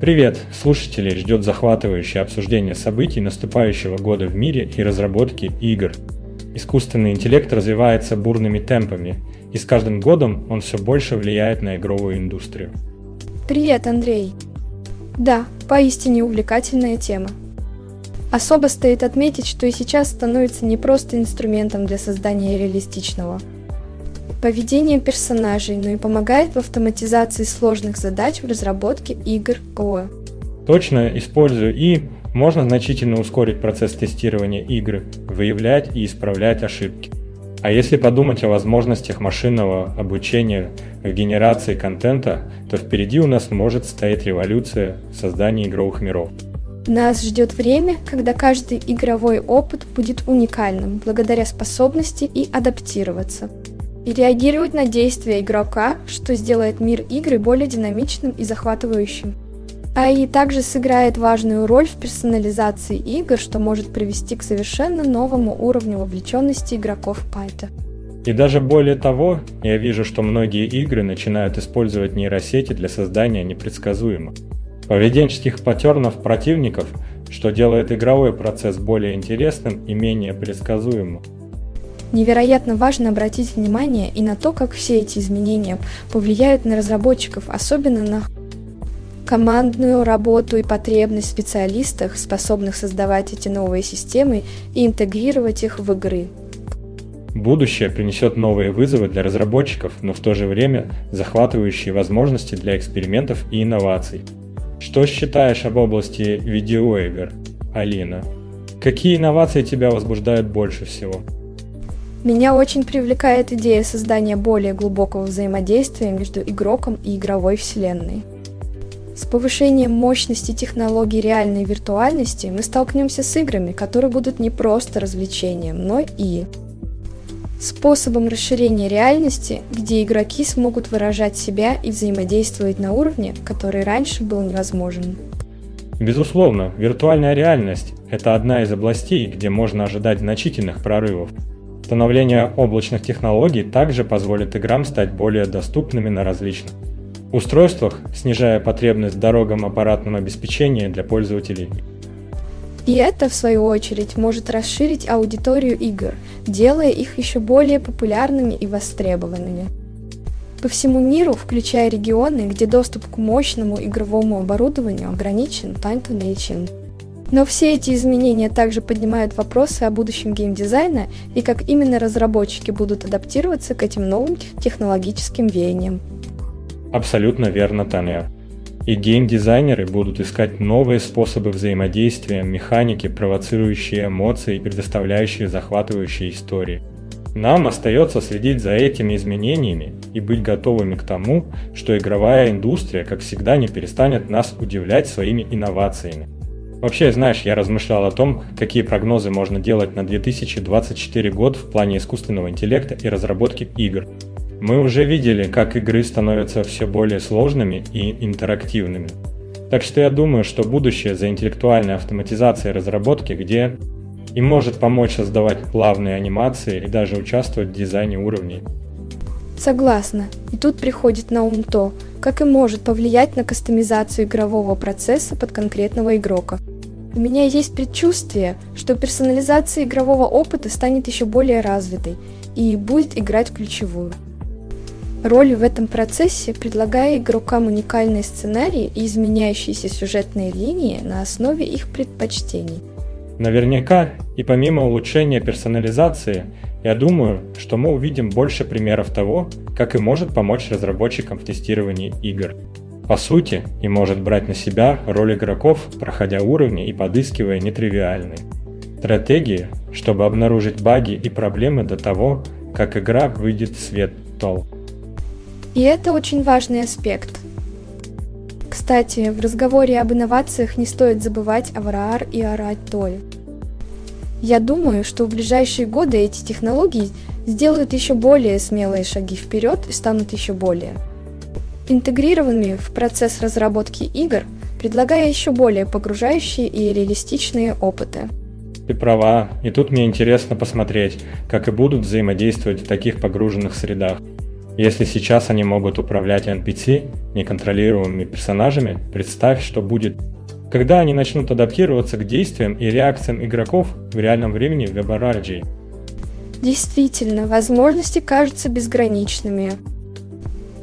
Привет! Слушателей ждет захватывающее обсуждение событий наступающего года в мире и разработки игр. Искусственный интеллект развивается бурными темпами, и с каждым годом он все больше влияет на игровую индустрию. Привет, Андрей! Да, поистине увлекательная тема. Особо стоит отметить, что и сейчас становится не просто инструментом для создания реалистичного – поведение персонажей, но и помогает в автоматизации сложных задач в разработке игр КОА. Точно, используя и можно значительно ускорить процесс тестирования игры, выявлять и исправлять ошибки. А если подумать о возможностях машинного обучения в генерации контента, то впереди у нас может стоять революция создания игровых миров. Нас ждет время, когда каждый игровой опыт будет уникальным благодаря способности и адаптироваться и реагировать на действия игрока, что сделает мир игры более динамичным и захватывающим. АИ также сыграет важную роль в персонализации игр, что может привести к совершенно новому уровню вовлеченности игроков в Пайта. И даже более того, я вижу, что многие игры начинают использовать нейросети для создания непредсказуемых поведенческих паттернов противников, что делает игровой процесс более интересным и менее предсказуемым. Невероятно важно обратить внимание и на то, как все эти изменения повлияют на разработчиков, особенно на командную работу и потребность в специалистах, способных создавать эти новые системы и интегрировать их в игры. Будущее принесет новые вызовы для разработчиков, но в то же время захватывающие возможности для экспериментов и инноваций. Что считаешь об области видеоигр, Алина? Какие инновации тебя возбуждают больше всего? Меня очень привлекает идея создания более глубокого взаимодействия между игроком и игровой вселенной. С повышением мощности технологий реальной виртуальности мы столкнемся с играми, которые будут не просто развлечением, но и способом расширения реальности, где игроки смогут выражать себя и взаимодействовать на уровне, который раньше был невозможен. Безусловно, виртуальная реальность – это одна из областей, где можно ожидать значительных прорывов. Становление облачных технологий также позволит играм стать более доступными на различных устройствах, снижая потребность в дорогом аппаратном обеспечении для пользователей. И это, в свою очередь, может расширить аудиторию игр, делая их еще более популярными и востребованными. По всему миру, включая регионы, где доступ к мощному игровому оборудованию ограничен, Tanto Nation но все эти изменения также поднимают вопросы о будущем геймдизайна и как именно разработчики будут адаптироваться к этим новым технологическим веяниям. Абсолютно верно, Таня. И геймдизайнеры будут искать новые способы взаимодействия, механики, провоцирующие эмоции и предоставляющие захватывающие истории. Нам остается следить за этими изменениями и быть готовыми к тому, что игровая индустрия, как всегда, не перестанет нас удивлять своими инновациями. Вообще, знаешь, я размышлял о том, какие прогнозы можно делать на 2024 год в плане искусственного интеллекта и разработки игр. Мы уже видели, как игры становятся все более сложными и интерактивными. Так что я думаю, что будущее за интеллектуальной автоматизацией разработки, где и может помочь создавать плавные анимации и даже участвовать в дизайне уровней. Согласна. И тут приходит на ум то, как и может повлиять на кастомизацию игрового процесса под конкретного игрока. У меня есть предчувствие, что персонализация игрового опыта станет еще более развитой и будет играть ключевую роль в этом процессе, предлагая игрокам уникальные сценарии и изменяющиеся сюжетные линии на основе их предпочтений. Наверняка, и помимо улучшения персонализации, я думаю, что мы увидим больше примеров того, как и может помочь разработчикам в тестировании игр. По сути, и может брать на себя роль игроков, проходя уровни и подыскивая нетривиальные стратегии, чтобы обнаружить баги и проблемы до того, как игра выйдет в свет тол. И это очень важный аспект. Кстати, в разговоре об инновациях не стоит забывать о ВРАР и о РАТОЛе. Я думаю, что в ближайшие годы эти технологии сделают еще более смелые шаги вперед и станут еще более интегрированными в процесс разработки игр, предлагая еще более погружающие и реалистичные опыты. Ты права, и тут мне интересно посмотреть, как и будут взаимодействовать в таких погруженных средах. Если сейчас они могут управлять NPC, неконтролируемыми персонажами, представь, что будет, когда они начнут адаптироваться к действиям и реакциям игроков в реальном времени в WebRRG. Действительно, возможности кажутся безграничными.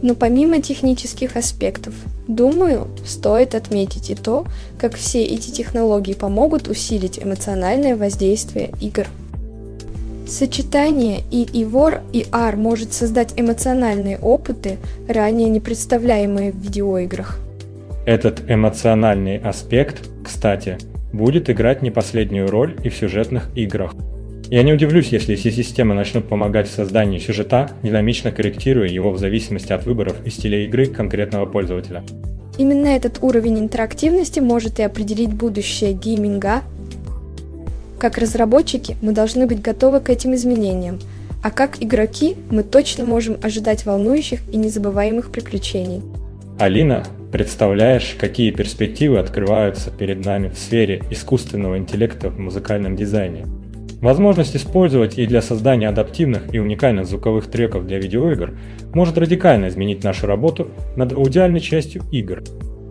Но помимо технических аспектов, думаю, стоит отметить и то, как все эти технологии помогут усилить эмоциональное воздействие игр. Сочетание и ИВОР и AR может создать эмоциональные опыты, ранее не представляемые в видеоиграх. Этот эмоциональный аспект, кстати, будет играть не последнюю роль и в сюжетных играх. Я не удивлюсь, если все системы начнут помогать в создании сюжета, динамично корректируя его в зависимости от выборов и стиля игры конкретного пользователя. Именно этот уровень интерактивности может и определить будущее гейминга как разработчики мы должны быть готовы к этим изменениям, а как игроки мы точно можем ожидать волнующих и незабываемых приключений. Алина, представляешь, какие перспективы открываются перед нами в сфере искусственного интеллекта в музыкальном дизайне? Возможность использовать и для создания адаптивных и уникальных звуковых треков для видеоигр может радикально изменить нашу работу над аудиальной частью игр.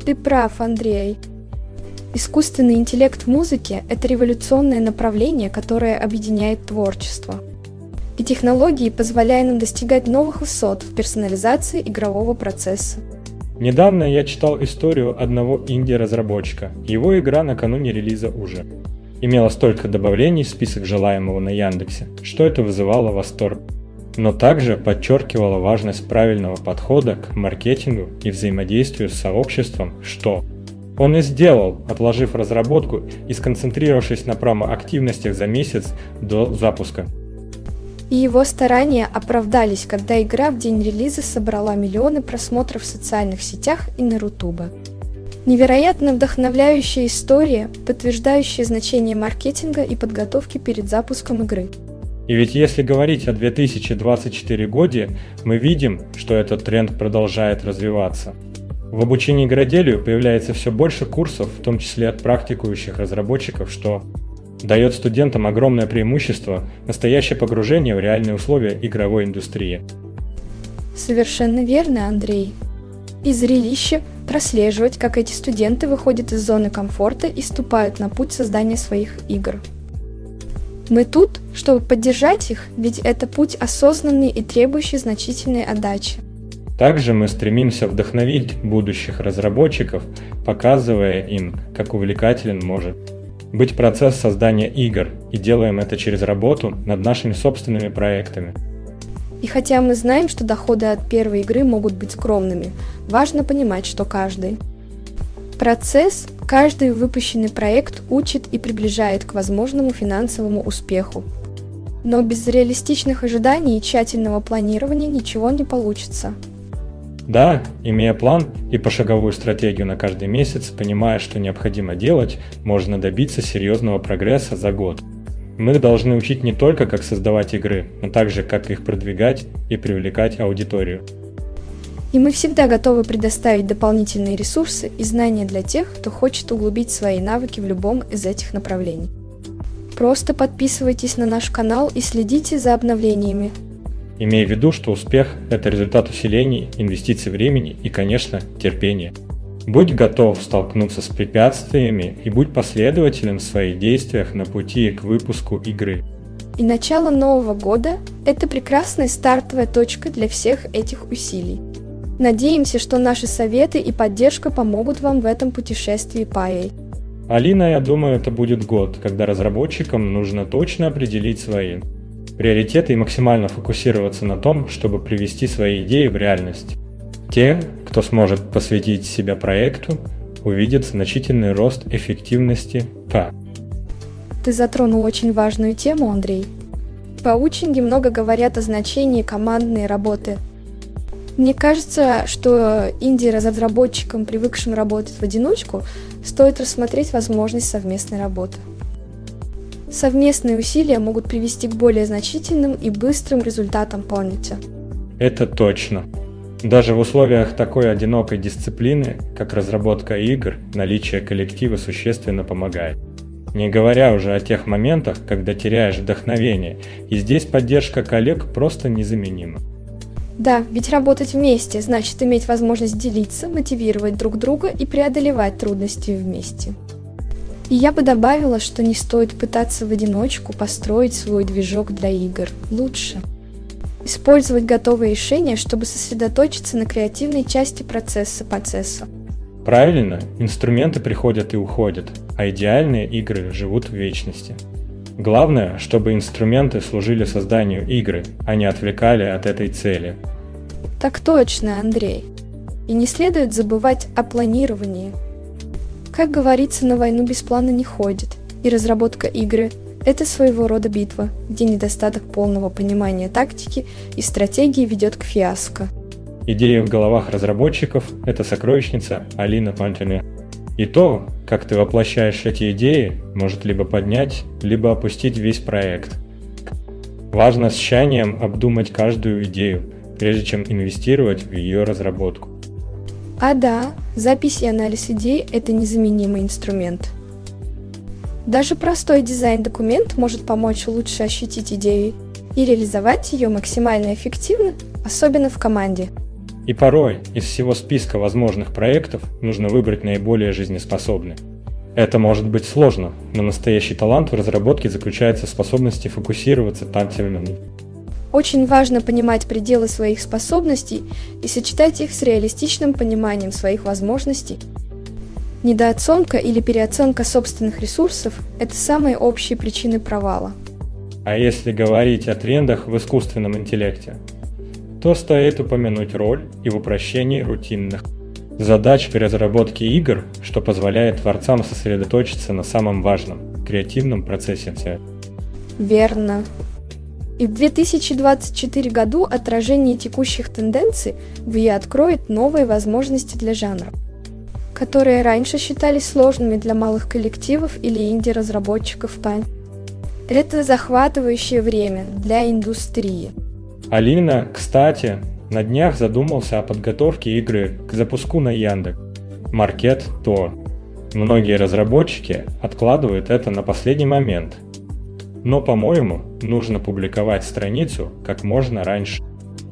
Ты прав, Андрей. Искусственный интеллект в музыке – это революционное направление, которое объединяет творчество. И технологии позволяют нам достигать новых высот в персонализации игрового процесса. Недавно я читал историю одного инди-разработчика. Его игра накануне релиза уже имела столько добавлений в список желаемого на Яндексе, что это вызывало восторг. Но также подчеркивало важность правильного подхода к маркетингу и взаимодействию с сообществом, что он и сделал, отложив разработку и сконцентрировавшись на промо-активностях за месяц до запуска. И его старания оправдались, когда игра в день релиза собрала миллионы просмотров в социальных сетях и на Рутубе. Невероятно вдохновляющая история, подтверждающая значение маркетинга и подготовки перед запуском игры. И ведь если говорить о 2024 годе, мы видим, что этот тренд продолжает развиваться – в обучении игроделию появляется все больше курсов, в том числе от практикующих разработчиков, что дает студентам огромное преимущество, настоящее погружение в реальные условия игровой индустрии. Совершенно верно, Андрей. И зрелище прослеживать, как эти студенты выходят из зоны комфорта и ступают на путь создания своих игр. Мы тут, чтобы поддержать их, ведь это путь осознанный и требующий значительной отдачи. Также мы стремимся вдохновить будущих разработчиков, показывая им, как увлекателен может быть процесс создания игр, и делаем это через работу над нашими собственными проектами. И хотя мы знаем, что доходы от первой игры могут быть скромными, важно понимать, что каждый процесс, каждый выпущенный проект учит и приближает к возможному финансовому успеху. Но без реалистичных ожиданий и тщательного планирования ничего не получится. Да, имея план и пошаговую стратегию на каждый месяц, понимая, что необходимо делать, можно добиться серьезного прогресса за год. Мы должны учить не только, как создавать игры, но также, как их продвигать и привлекать аудиторию. И мы всегда готовы предоставить дополнительные ресурсы и знания для тех, кто хочет углубить свои навыки в любом из этих направлений. Просто подписывайтесь на наш канал и следите за обновлениями, имея в виду, что успех – это результат усилений, инвестиций времени и, конечно, терпения. Будь готов столкнуться с препятствиями и будь последователен в своих действиях на пути к выпуску игры. И начало Нового года – это прекрасная стартовая точка для всех этих усилий. Надеемся, что наши советы и поддержка помогут вам в этом путешествии по EA. Алина, я думаю, это будет год, когда разработчикам нужно точно определить свои приоритеты и максимально фокусироваться на том, чтобы привести свои идеи в реальность. Те, кто сможет посвятить себя проекту, увидят значительный рост эффективности П. Ты затронул очень важную тему, Андрей. Паучинги много говорят о значении командной работы. Мне кажется, что инди-разработчикам, привыкшим работать в одиночку, стоит рассмотреть возможность совместной работы. Совместные усилия могут привести к более значительным и быстрым результатам, помните. Это точно. Даже в условиях такой одинокой дисциплины, как разработка игр, наличие коллектива существенно помогает. Не говоря уже о тех моментах, когда теряешь вдохновение, и здесь поддержка коллег просто незаменима. Да, ведь работать вместе значит иметь возможность делиться, мотивировать друг друга и преодолевать трудности вместе. И я бы добавила, что не стоит пытаться в одиночку построить свой движок для игр. Лучше использовать готовые решения, чтобы сосредоточиться на креативной части процесса процесса. Правильно, инструменты приходят и уходят, а идеальные игры живут в вечности. Главное, чтобы инструменты служили созданию игры, а не отвлекали от этой цели. Так точно, Андрей. И не следует забывать о планировании. Как говорится, на войну без плана не ходит, и разработка игры – это своего рода битва, где недостаток полного понимания тактики и стратегии ведет к фиаско. Идея в головах разработчиков – это сокровищница Алина Пантене. И то, как ты воплощаешь эти идеи, может либо поднять, либо опустить весь проект. Важно с тщанием обдумать каждую идею, прежде чем инвестировать в ее разработку. А да, запись и анализ идей – это незаменимый инструмент. Даже простой дизайн-документ может помочь лучше ощутить идею и реализовать ее максимально эффективно, особенно в команде – и порой из всего списка возможных проектов нужно выбрать наиболее жизнеспособный. Это может быть сложно, но настоящий талант в разработке заключается в способности фокусироваться тактильно. Очень важно понимать пределы своих способностей и сочетать их с реалистичным пониманием своих возможностей. Недооценка или переоценка собственных ресурсов – это самые общие причины провала. А если говорить о трендах в искусственном интеллекте, то стоит упомянуть роль и в упрощении рутинных задач при разработке игр, что позволяет творцам сосредоточиться на самом важном – креативном процессе все. Верно. И в 2024 году отражение текущих тенденций в откроет новые возможности для жанра, которые раньше считались сложными для малых коллективов или инди-разработчиков Тань. Это захватывающее время для индустрии – Алина, кстати, на днях задумался о подготовке игры к запуску на Яндекс. Маркет Тор. Многие разработчики откладывают это на последний момент. Но, по-моему, нужно публиковать страницу как можно раньше.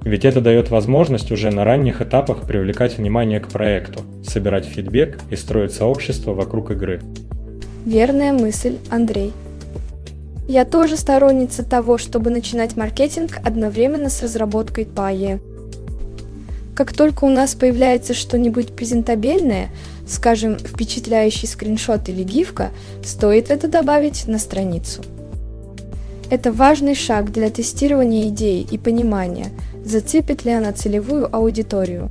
Ведь это дает возможность уже на ранних этапах привлекать внимание к проекту, собирать фидбэк и строить сообщество вокруг игры. Верная мысль, Андрей. Я тоже сторонница того, чтобы начинать маркетинг одновременно с разработкой ПАЕ. Как только у нас появляется что-нибудь презентабельное, скажем, впечатляющий скриншот или гифка, стоит это добавить на страницу. Это важный шаг для тестирования идей и понимания, зацепит ли она целевую аудиторию.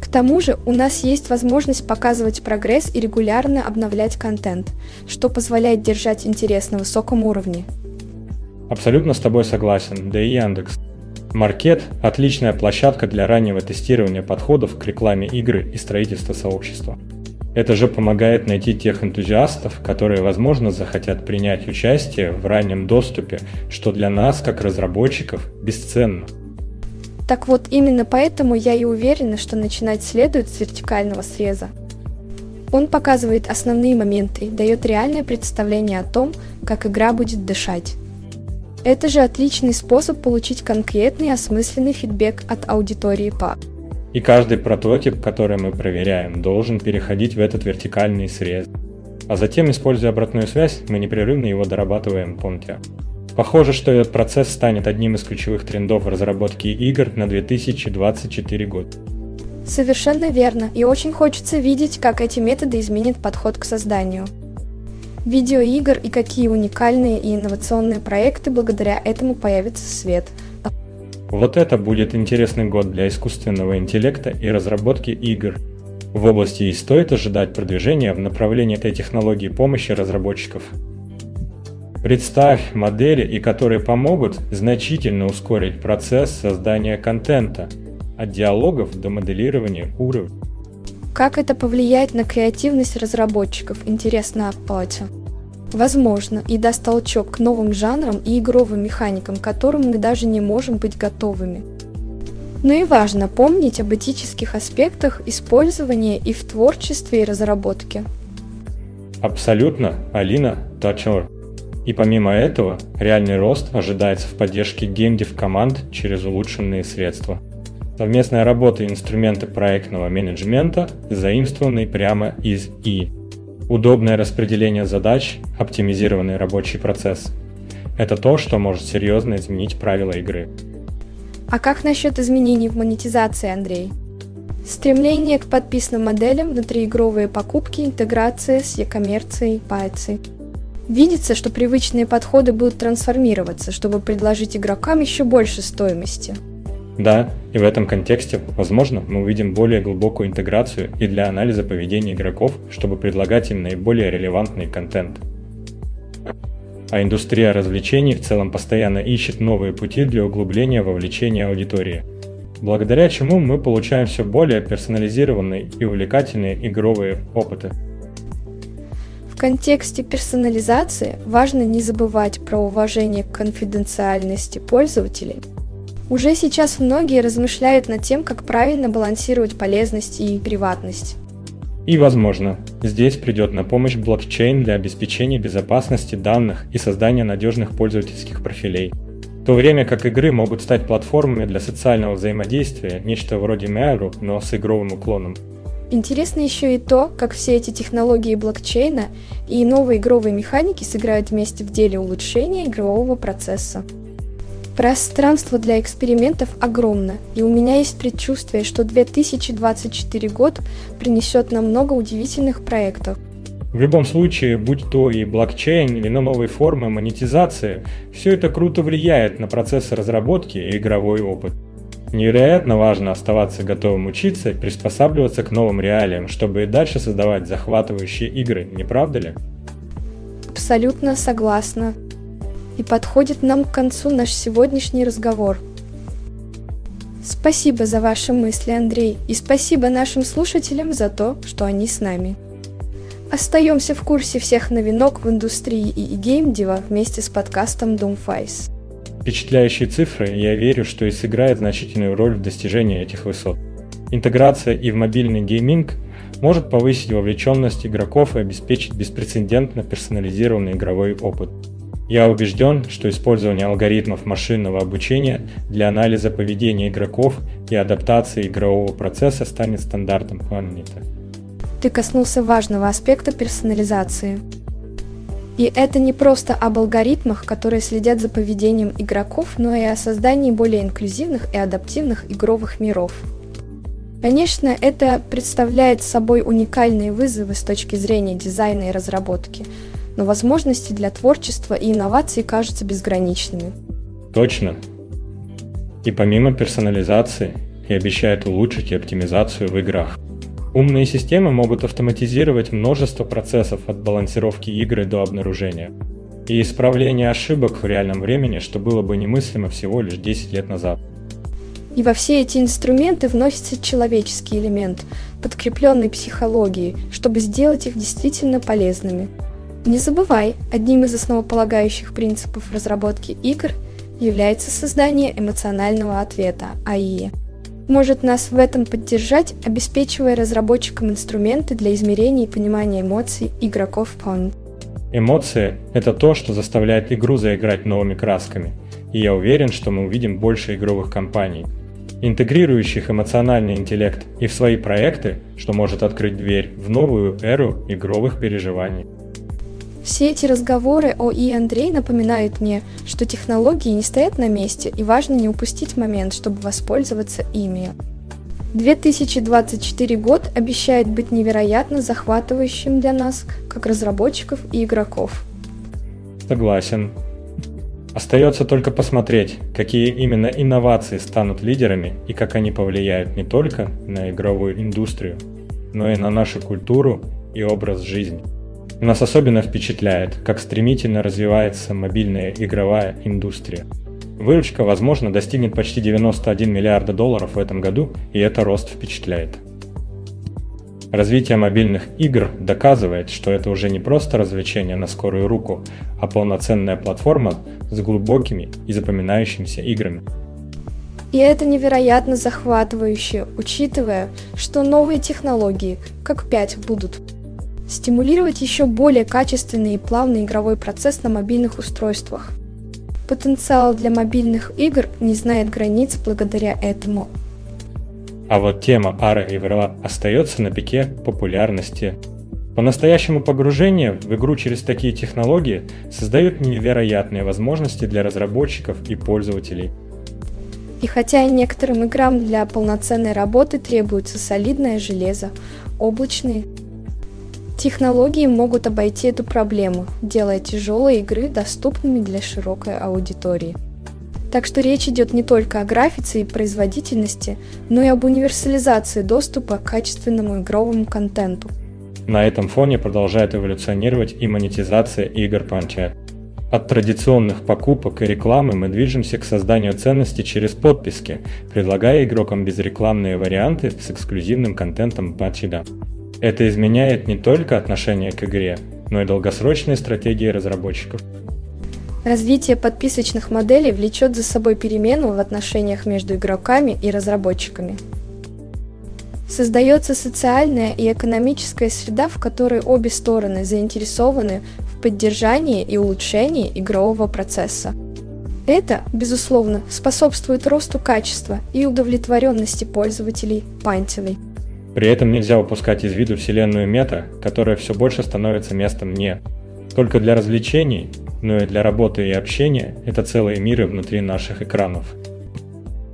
К тому же у нас есть возможность показывать прогресс и регулярно обновлять контент, что позволяет держать интерес на высоком уровне. Абсолютно с тобой согласен, да и Яндекс. Маркет – отличная площадка для раннего тестирования подходов к рекламе игры и строительства сообщества. Это же помогает найти тех энтузиастов, которые, возможно, захотят принять участие в раннем доступе, что для нас, как разработчиков, бесценно. Так вот, именно поэтому я и уверена, что начинать следует с вертикального среза. Он показывает основные моменты, дает реальное представление о том, как игра будет дышать. Это же отличный способ получить конкретный осмысленный фидбэк от аудитории по. И каждый прототип, который мы проверяем, должен переходить в этот вертикальный срез. А затем, используя обратную связь, мы непрерывно его дорабатываем, помните. Похоже, что этот процесс станет одним из ключевых трендов в разработке игр на 2024 год. Совершенно верно, и очень хочется видеть, как эти методы изменят подход к созданию. Видеоигр и какие уникальные и инновационные проекты благодаря этому появятся в свет. Вот это будет интересный год для искусственного интеллекта и разработки игр. В области и стоит ожидать продвижения в направлении этой технологии помощи разработчиков. Представь модели, и которые помогут значительно ускорить процесс создания контента, от диалогов до моделирования уровня. Как это повлияет на креативность разработчиков, интересно Апати. Возможно, и даст толчок к новым жанрам и игровым механикам, к которым мы даже не можем быть готовыми. Но и важно помнить об этических аспектах использования и в творчестве и разработке. Абсолютно, Алина Тачер. И помимо этого, реальный рост ожидается в поддержке геймдев команд через улучшенные средства. Совместная работа и инструменты проектного менеджмента заимствованы прямо из И. Удобное распределение задач, оптимизированный рабочий процесс. Это то, что может серьезно изменить правила игры. А как насчет изменений в монетизации, Андрей? Стремление к подписанным моделям, внутриигровые покупки, интеграция с e-коммерцией, пайцы. Видится, что привычные подходы будут трансформироваться, чтобы предложить игрокам еще больше стоимости – да, и в этом контексте, возможно, мы увидим более глубокую интеграцию и для анализа поведения игроков, чтобы предлагать им наиболее релевантный контент. А индустрия развлечений в целом постоянно ищет новые пути для углубления вовлечения аудитории, благодаря чему мы получаем все более персонализированные и увлекательные игровые опыты. В контексте персонализации важно не забывать про уважение к конфиденциальности пользователей – уже сейчас многие размышляют над тем, как правильно балансировать полезность и приватность. И, возможно, здесь придет на помощь блокчейн для обеспечения безопасности данных и создания надежных пользовательских профилей. В то время как игры могут стать платформами для социального взаимодействия, нечто вроде Meru, но с игровым уклоном. Интересно еще и то, как все эти технологии блокчейна и новые игровые механики сыграют вместе в деле улучшения игрового процесса. Пространство для экспериментов огромно, и у меня есть предчувствие, что 2024 год принесет нам много удивительных проектов. В любом случае, будь то и блокчейн или новые формы монетизации, все это круто влияет на процесс разработки и игровой опыт. Невероятно важно оставаться готовым учиться и приспосабливаться к новым реалиям, чтобы и дальше создавать захватывающие игры, не правда ли? Абсолютно согласна. И подходит нам к концу наш сегодняшний разговор. Спасибо за ваши мысли, Андрей, и спасибо нашим слушателям за то, что они с нами. Остаемся в курсе всех новинок в индустрии и геймдева вместе с подкастом Doomface. Впечатляющие цифры, я верю, что и сыграет значительную роль в достижении этих высот. Интеграция и в мобильный гейминг может повысить вовлеченность игроков и обеспечить беспрецедентно персонализированный игровой опыт. Я убежден, что использование алгоритмов машинного обучения для анализа поведения игроков и адаптации игрового процесса станет стандартом планеты. Ты коснулся важного аспекта персонализации. И это не просто об алгоритмах, которые следят за поведением игроков, но и о создании более инклюзивных и адаптивных игровых миров. Конечно, это представляет собой уникальные вызовы с точки зрения дизайна и разработки – но возможности для творчества и инноваций кажутся безграничными. Точно. И помимо персонализации, и обещает улучшить и оптимизацию в играх. Умные системы могут автоматизировать множество процессов от балансировки игры до обнаружения и исправления ошибок в реальном времени, что было бы немыслимо всего лишь 10 лет назад. И во все эти инструменты вносится человеческий элемент, подкрепленный психологией, чтобы сделать их действительно полезными – не забывай, одним из основополагающих принципов разработки игр является создание эмоционального ответа, АИ. Может нас в этом поддержать, обеспечивая разработчикам инструменты для измерения и понимания эмоций игроков Pond. Эмоции – это то, что заставляет игру заиграть новыми красками, и я уверен, что мы увидим больше игровых компаний, интегрирующих эмоциональный интеллект и в свои проекты, что может открыть дверь в новую эру игровых переживаний. Все эти разговоры о И Андрей напоминают мне, что технологии не стоят на месте и важно не упустить момент, чтобы воспользоваться ими. 2024 год обещает быть невероятно захватывающим для нас, как разработчиков и игроков. Согласен. Остается только посмотреть, какие именно инновации станут лидерами и как они повлияют не только на игровую индустрию, но и на нашу культуру и образ жизни. Нас особенно впечатляет, как стремительно развивается мобильная игровая индустрия. Выручка, возможно, достигнет почти 91 миллиарда долларов в этом году, и это рост впечатляет. Развитие мобильных игр доказывает, что это уже не просто развлечение на скорую руку, а полноценная платформа с глубокими и запоминающимися играми. И это невероятно захватывающе, учитывая, что новые технологии, как 5, будут стимулировать еще более качественный и плавный игровой процесс на мобильных устройствах. Потенциал для мобильных игр не знает границ благодаря этому. А вот тема Ара и Верла остается на пике популярности. По-настоящему погружение в игру через такие технологии создают невероятные возможности для разработчиков и пользователей. И хотя некоторым играм для полноценной работы требуется солидное железо, облачные технологии могут обойти эту проблему, делая тяжелые игры доступными для широкой аудитории. Так что речь идет не только о графике и производительности, но и об универсализации доступа к качественному игровому контенту. На этом фоне продолжает эволюционировать и монетизация игр Panchat. От традиционных покупок и рекламы мы движемся к созданию ценности через подписки, предлагая игрокам безрекламные варианты с эксклюзивным контентом Pachiда. Это изменяет не только отношение к игре, но и долгосрочные стратегии разработчиков. Развитие подписочных моделей влечет за собой перемену в отношениях между игроками и разработчиками. Создается социальная и экономическая среда, в которой обе стороны заинтересованы в поддержании и улучшении игрового процесса. Это, безусловно, способствует росту качества и удовлетворенности пользователей Пантелей. При этом нельзя упускать из виду вселенную мета, которая все больше становится местом не только для развлечений, но и для работы и общения это целые миры внутри наших экранов.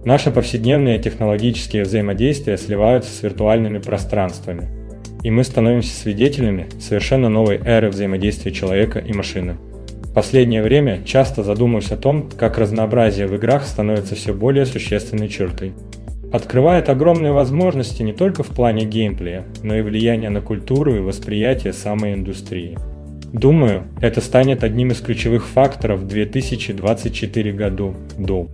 Наши повседневные технологические взаимодействия сливаются с виртуальными пространствами, и мы становимся свидетелями совершенно новой эры взаимодействия человека и машины. В последнее время часто задумываюсь о том, как разнообразие в играх становится все более существенной чертой. Открывает огромные возможности не только в плане геймплея, но и влияние на культуру и восприятие самой индустрии. Думаю, это станет одним из ключевых факторов в 2024 году до.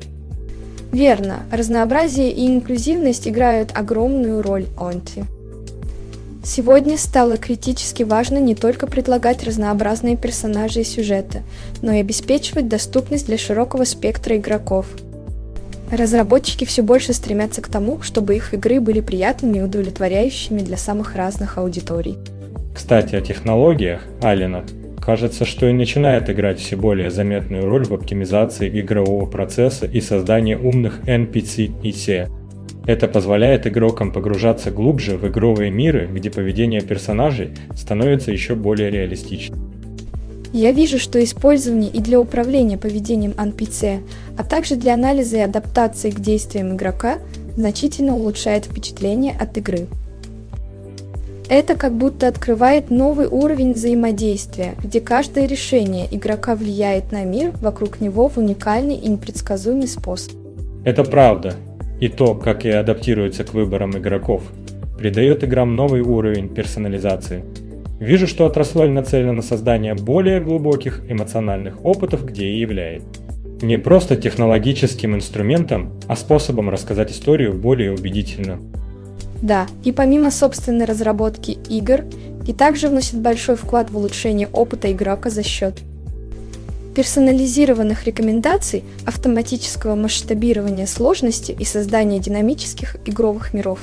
Верно, разнообразие и инклюзивность играют огромную роль Онти. Сегодня стало критически важно не только предлагать разнообразные персонажи и сюжеты, но и обеспечивать доступность для широкого спектра игроков. Разработчики все больше стремятся к тому, чтобы их игры были приятными и удовлетворяющими для самых разных аудиторий. Кстати, о технологиях Алина кажется, что и начинает играть все более заметную роль в оптимизации игрового процесса и создании умных NPC и C. Это позволяет игрокам погружаться глубже в игровые миры, где поведение персонажей становится еще более реалистичным. Я вижу, что использование и для управления поведением NPC, а также для анализа и адаптации к действиям игрока значительно улучшает впечатление от игры. Это как будто открывает новый уровень взаимодействия, где каждое решение игрока влияет на мир вокруг него в уникальный и непредсказуемый способ. Это правда. И то, как и адаптируется к выборам игроков, придает играм новый уровень персонализации. Вижу, что отрасль нацелена на создание более глубоких эмоциональных опытов, где и является. Не просто технологическим инструментом, а способом рассказать историю более убедительно. Да, и помимо собственной разработки игр, и также вносит большой вклад в улучшение опыта игрока за счет персонализированных рекомендаций, автоматического масштабирования сложности и создания динамических игровых миров.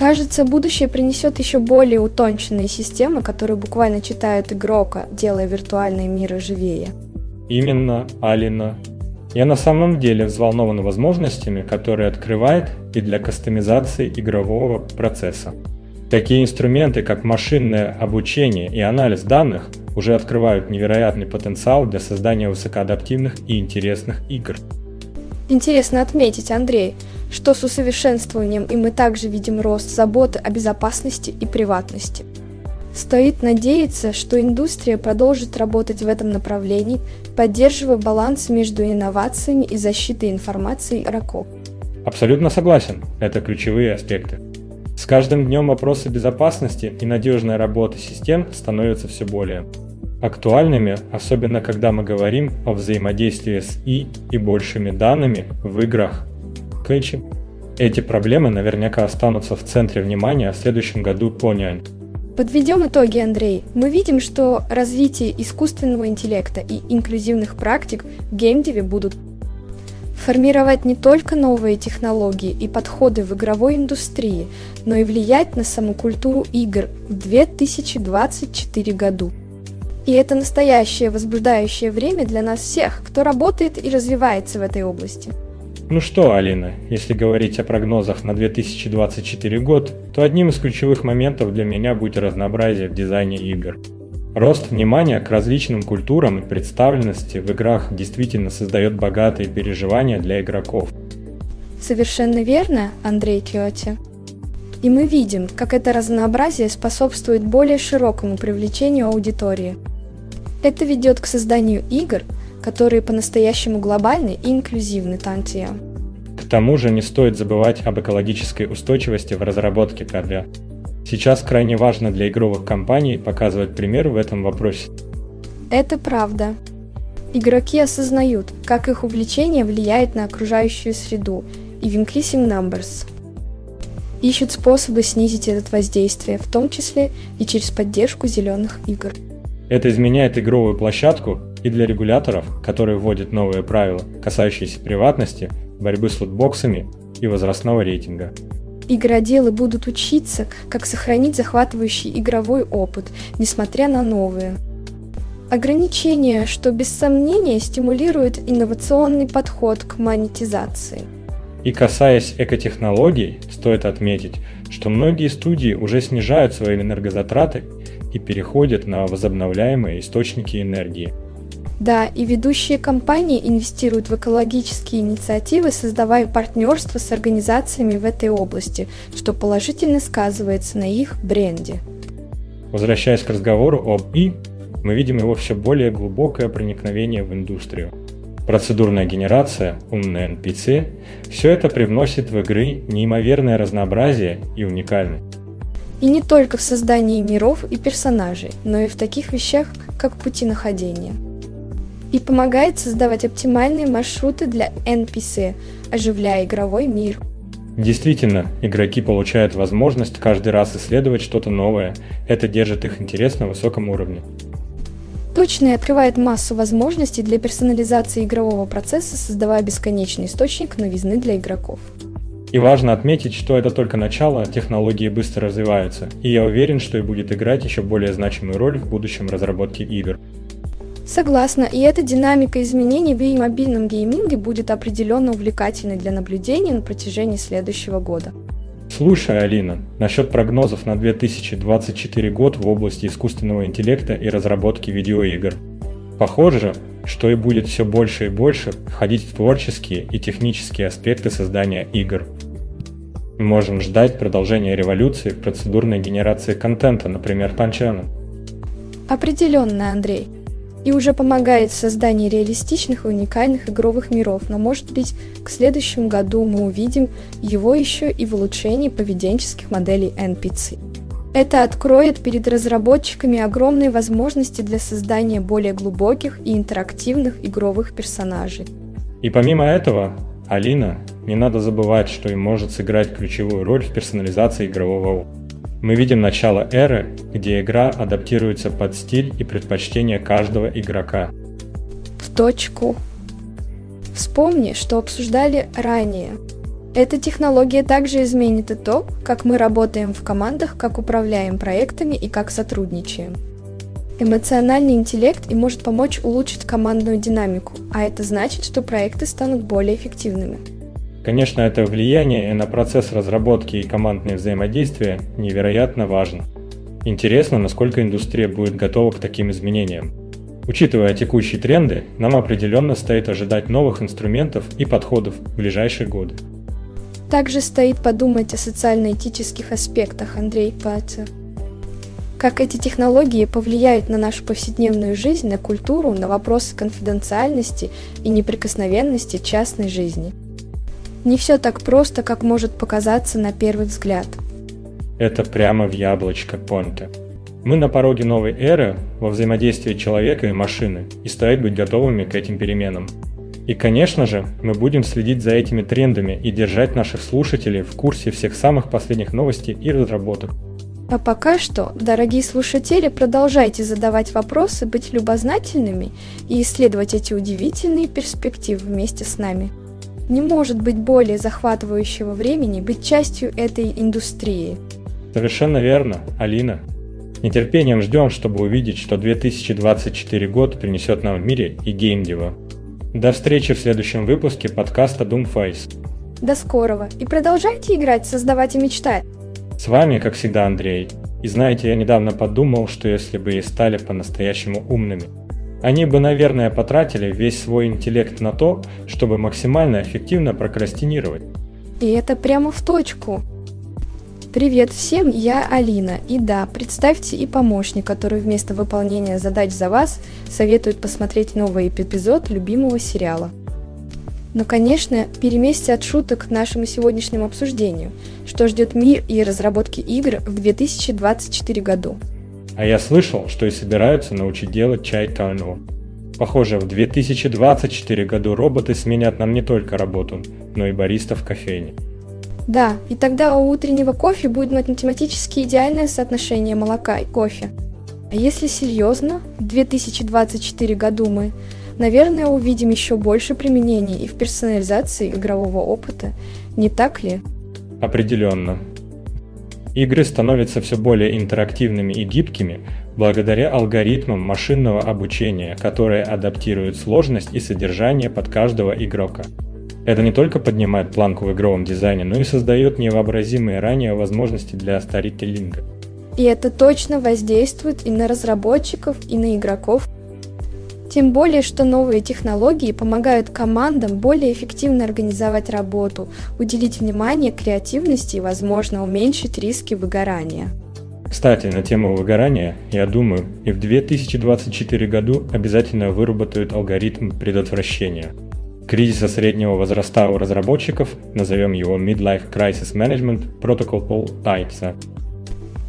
Кажется, будущее принесет еще более утонченные системы, которые буквально читают игрока, делая виртуальные миры живее. Именно, Алина, я на самом деле взволнован возможностями, которые открывает и для кастомизации игрового процесса. Такие инструменты, как машинное обучение и анализ данных, уже открывают невероятный потенциал для создания высокоадаптивных и интересных игр. Интересно отметить, Андрей, что с усовершенствованием и мы также видим рост заботы о безопасности и приватности. Стоит надеяться, что индустрия продолжит работать в этом направлении, поддерживая баланс между инновациями и защитой информации игроков. Абсолютно согласен, это ключевые аспекты. С каждым днем вопросы безопасности и надежной работы систем становятся все более актуальными, особенно когда мы говорим о взаимодействии с И и большими данными в играх. Кэчи. Эти проблемы наверняка останутся в центре внимания в следующем году по нянь. Подведем итоги, Андрей. Мы видим, что развитие искусственного интеллекта и инклюзивных практик в геймдеве будут формировать не только новые технологии и подходы в игровой индустрии, но и влиять на саму культуру игр в 2024 году. И это настоящее возбуждающее время для нас всех, кто работает и развивается в этой области. Ну что, Алина, если говорить о прогнозах на 2024 год, то одним из ключевых моментов для меня будет разнообразие в дизайне игр. Рост внимания к различным культурам и представленности в играх действительно создает богатые переживания для игроков. Совершенно верно, Андрей Киоти. И мы видим, как это разнообразие способствует более широкому привлечению аудитории. Это ведет к созданию игр, которые по-настоящему глобальны и инклюзивны Тантия. К тому же не стоит забывать об экологической устойчивости в разработке КД. Сейчас крайне важно для игровых компаний показывать пример в этом вопросе. Это правда. Игроки осознают, как их увлечение влияет на окружающую среду, и в Increasing Numbers ищут способы снизить это воздействие, в том числе и через поддержку зеленых игр. Это изменяет игровую площадку и для регуляторов, которые вводят новые правила, касающиеся приватности, борьбы с лутбоксами и возрастного рейтинга. Игроделы будут учиться, как сохранить захватывающий игровой опыт, несмотря на новые. Ограничения, что без сомнения стимулирует инновационный подход к монетизации. И касаясь экотехнологий, стоит отметить, что многие студии уже снижают свои энергозатраты и переходят на возобновляемые источники энергии. Да, и ведущие компании инвестируют в экологические инициативы, создавая партнерство с организациями в этой области, что положительно сказывается на их бренде. Возвращаясь к разговору об И, мы видим его все более глубокое проникновение в индустрию. Процедурная генерация, умные NPC – все это привносит в игры неимоверное разнообразие и уникальность. И не только в создании миров и персонажей, но и в таких вещах, как пути находения. И помогает создавать оптимальные маршруты для NPC, оживляя игровой мир. Действительно, игроки получают возможность каждый раз исследовать что-то новое. Это держит их интерес на высоком уровне. Точно и открывает массу возможностей для персонализации игрового процесса, создавая бесконечный источник новизны для игроков. И важно отметить, что это только начало, технологии быстро развиваются, и я уверен, что и будет играть еще более значимую роль в будущем разработке игр. Согласна, и эта динамика изменений в мобильном гейминге будет определенно увлекательной для наблюдения на протяжении следующего года. Слушай, Алина, насчет прогнозов на 2024 год в области искусственного интеллекта и разработки видеоигр. Похоже, что и будет все больше и больше входить в творческие и технические аспекты создания игр. Мы можем ждать продолжения революции в процедурной генерации контента, например, Панчана. Определенно, Андрей. И уже помогает в создании реалистичных и уникальных игровых миров, но может быть к следующему году мы увидим его еще и в улучшении поведенческих моделей NPC. Это откроет перед разработчиками огромные возможности для создания более глубоких и интерактивных игровых персонажей. И помимо этого, Алина, не надо забывать, что и может сыграть ключевую роль в персонализации игрового опыта. Мы видим начало эры, где игра адаптируется под стиль и предпочтения каждого игрока. В точку. Вспомни, что обсуждали ранее. Эта технология также изменит и то, как мы работаем в командах, как управляем проектами и как сотрудничаем. Эмоциональный интеллект и может помочь улучшить командную динамику, а это значит, что проекты станут более эффективными. Конечно, это влияние на процесс разработки и командное взаимодействие невероятно важно. Интересно, насколько индустрия будет готова к таким изменениям. Учитывая текущие тренды, нам определенно стоит ожидать новых инструментов и подходов в ближайшие годы. Также стоит подумать о социально-этических аспектах, Андрей Патер. Как эти технологии повлияют на нашу повседневную жизнь, на культуру, на вопросы конфиденциальности и неприкосновенности частной жизни. Не все так просто, как может показаться на первый взгляд. Это прямо в яблочко понта. Мы на пороге новой эры во взаимодействии человека и машины, и стоит быть готовыми к этим переменам. И, конечно же, мы будем следить за этими трендами и держать наших слушателей в курсе всех самых последних новостей и разработок. А пока что, дорогие слушатели, продолжайте задавать вопросы, быть любознательными и исследовать эти удивительные перспективы вместе с нами. Не может быть более захватывающего времени быть частью этой индустрии. Совершенно верно, Алина. Нетерпением ждем, чтобы увидеть, что 2024 год принесет нам в мире и геймдева. До встречи в следующем выпуске подкаста Doomface. До скорого и продолжайте играть, создавать и мечтать. С вами, как всегда, Андрей. И знаете, я недавно подумал, что если бы и стали по-настоящему умными, они бы, наверное, потратили весь свой интеллект на то, чтобы максимально эффективно прокрастинировать. И это прямо в точку. Привет всем, я Алина. И да, представьте и помощник, который вместо выполнения задач за вас советует посмотреть новый эпизод любимого сериала. Но, конечно, переместьте от шуток к нашему сегодняшнему обсуждению, что ждет мир и разработки игр в 2024 году. А я слышал, что и собираются научить делать чай Тайну. Похоже, в 2024 году роботы сменят нам не только работу, но и бариста в кофейне. Да, и тогда у утреннего кофе будет математически идеальное соотношение молока и кофе. А если серьезно, в 2024 году мы наверное, увидим еще больше применений и в персонализации игрового опыта, не так ли? Определенно. Игры становятся все более интерактивными и гибкими благодаря алгоритмам машинного обучения, которые адаптируют сложность и содержание под каждого игрока. Это не только поднимает планку в игровом дизайне, но и создает невообразимые ранее возможности для старителлинга. И это точно воздействует и на разработчиков, и на игроков, тем более, что новые технологии помогают командам более эффективно организовать работу, уделить внимание креативности и, возможно, уменьшить риски выгорания. Кстати, на тему выгорания, я думаю, и в 2024 году обязательно выработают алгоритм предотвращения. Кризиса среднего возраста у разработчиков, назовем его Midlife Crisis Management Protocol Paul Тайца,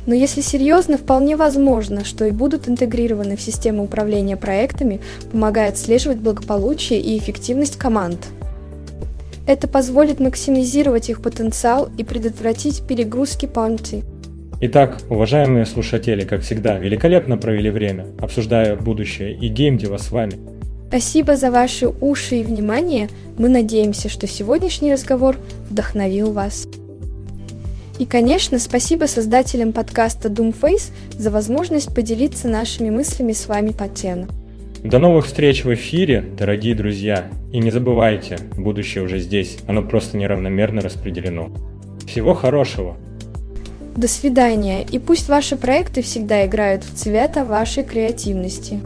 но если серьезно, вполне возможно, что и будут интегрированы в систему управления проектами, помогая отслеживать благополучие и эффективность команд. Это позволит максимизировать их потенциал и предотвратить перегрузки панти. Итак, уважаемые слушатели, как всегда, великолепно провели время, обсуждая будущее и геймдева с вами. Спасибо за ваши уши и внимание. Мы надеемся, что сегодняшний разговор вдохновил вас. И, конечно, спасибо создателям подкаста Doomface за возможность поделиться нашими мыслями с вами по теме. До новых встреч в эфире, дорогие друзья. И не забывайте, будущее уже здесь, оно просто неравномерно распределено. Всего хорошего! До свидания, и пусть ваши проекты всегда играют в цвета вашей креативности.